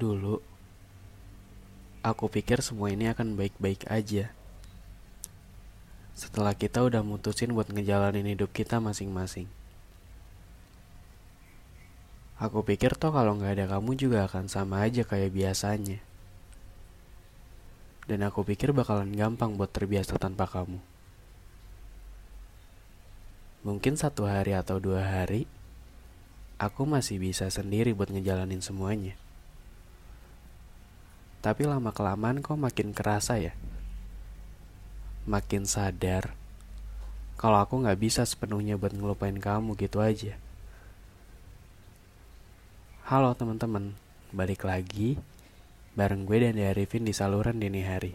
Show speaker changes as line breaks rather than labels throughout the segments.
Dulu, aku pikir semua ini akan baik-baik aja. Setelah kita udah mutusin buat ngejalanin hidup kita masing-masing. Aku pikir toh kalau nggak ada kamu juga akan sama aja kayak biasanya. Dan aku pikir bakalan gampang buat terbiasa tanpa kamu. Mungkin satu hari atau dua hari, aku masih bisa sendiri buat ngejalanin semuanya. Tapi lama-kelamaan kok makin kerasa ya. Makin sadar kalau aku nggak bisa sepenuhnya buat ngelupain kamu gitu aja. Halo teman-teman, balik lagi bareng gue dan Arifin di saluran dini hari.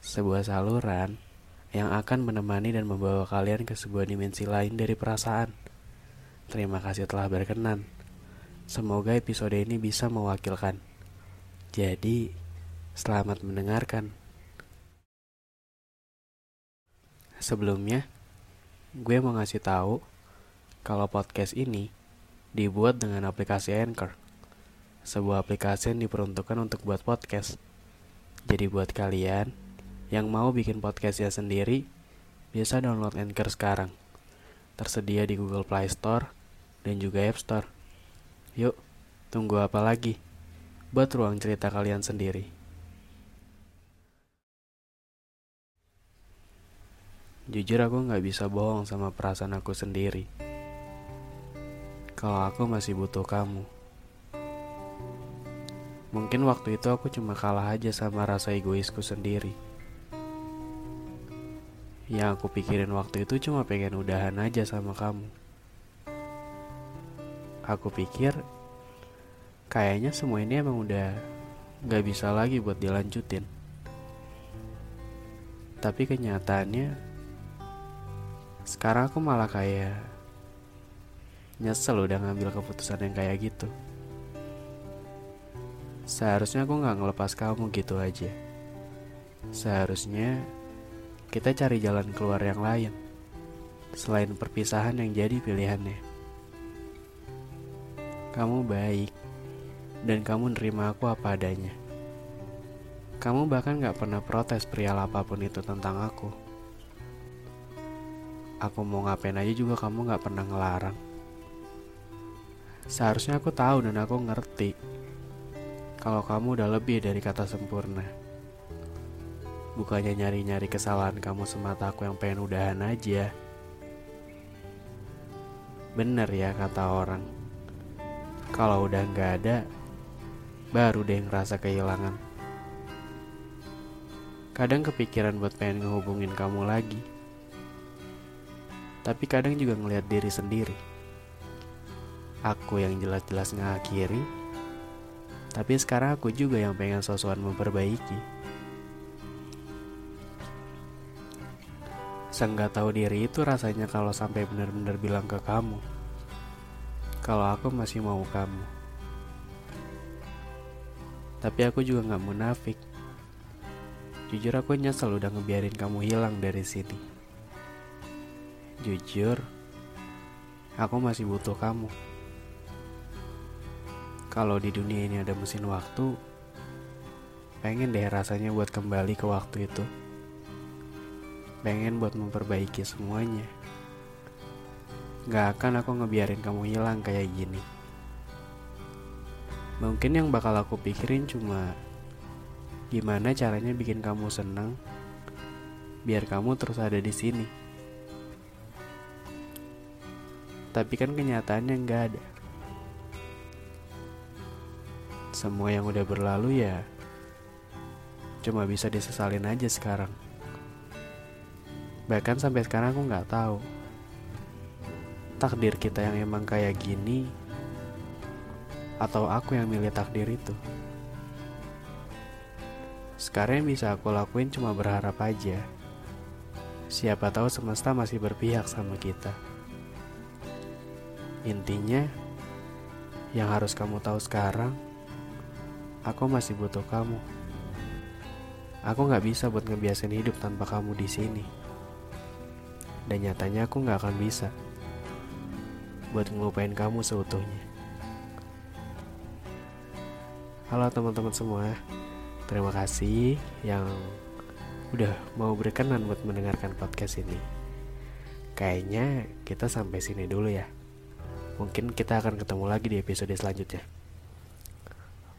Sebuah saluran yang akan menemani dan membawa kalian ke sebuah dimensi lain dari perasaan. Terima kasih telah berkenan. Semoga episode ini bisa mewakilkan. Jadi, selamat mendengarkan. Sebelumnya, gue mau ngasih tahu kalau podcast ini dibuat dengan aplikasi Anchor, sebuah aplikasi yang diperuntukkan untuk buat podcast. Jadi buat kalian yang mau bikin podcastnya sendiri, bisa download Anchor sekarang. Tersedia di Google Play Store dan juga App Store. Yuk, tunggu apa lagi? Buat ruang cerita kalian sendiri. Jujur aku nggak bisa bohong sama perasaan aku sendiri kalau aku masih butuh kamu. Mungkin waktu itu aku cuma kalah aja sama rasa egoisku sendiri. Yang aku pikirin waktu itu cuma pengen udahan aja sama kamu. Aku pikir kayaknya semua ini emang udah gak bisa lagi buat dilanjutin. Tapi kenyataannya sekarang aku malah kayak Nyesel udah ngambil keputusan yang kayak gitu. Seharusnya aku gak ngelepas kamu gitu aja. Seharusnya kita cari jalan keluar yang lain. Selain perpisahan yang jadi pilihannya. Kamu baik. Dan kamu nerima aku apa adanya. Kamu bahkan gak pernah protes perihal apa pun itu tentang aku. Aku mau ngapain aja juga kamu gak pernah ngelarang. Seharusnya aku tahu dan aku ngerti kalau kamu udah lebih dari kata sempurna. Bukannya nyari-nyari kesalahan kamu semata aku yang pengen udahan aja. Bener ya kata orang. Kalau udah nggak ada, baru deh ngerasa kehilangan. Kadang kepikiran buat pengen ngehubungin kamu lagi. Tapi kadang juga ngeliat diri sendiri aku yang jelas-jelas ngakhiri tapi sekarang aku juga yang pengen sosokan memperbaiki Seenggak tahu diri itu rasanya kalau sampai benar-benar bilang ke kamu Kalau aku masih mau kamu Tapi aku juga gak munafik Jujur aku nyesel udah ngebiarin kamu hilang dari sini Jujur Aku masih butuh kamu kalau di dunia ini ada mesin waktu, pengen deh rasanya buat kembali ke waktu itu. Pengen buat memperbaiki semuanya. Gak akan aku ngebiarin kamu hilang kayak gini. Mungkin yang bakal aku pikirin cuma gimana caranya bikin kamu senang biar kamu terus ada di sini. Tapi kan kenyataannya nggak ada semua yang udah berlalu ya cuma bisa disesalin aja sekarang. Bahkan sampai sekarang aku nggak tahu takdir kita yang emang kayak gini atau aku yang milih takdir itu. Sekarang yang bisa aku lakuin cuma berharap aja. Siapa tahu semesta masih berpihak sama kita. Intinya, yang harus kamu tahu sekarang, aku masih butuh kamu. Aku nggak bisa buat ngebiasain hidup tanpa kamu di sini. Dan nyatanya aku nggak akan bisa buat ngelupain kamu seutuhnya. Halo teman-teman semua, terima kasih yang udah mau berkenan buat mendengarkan podcast ini. Kayaknya kita sampai sini dulu ya. Mungkin kita akan ketemu lagi di episode selanjutnya.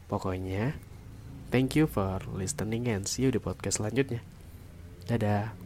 Pokoknya, thank you for listening and see you di podcast selanjutnya. Dadah.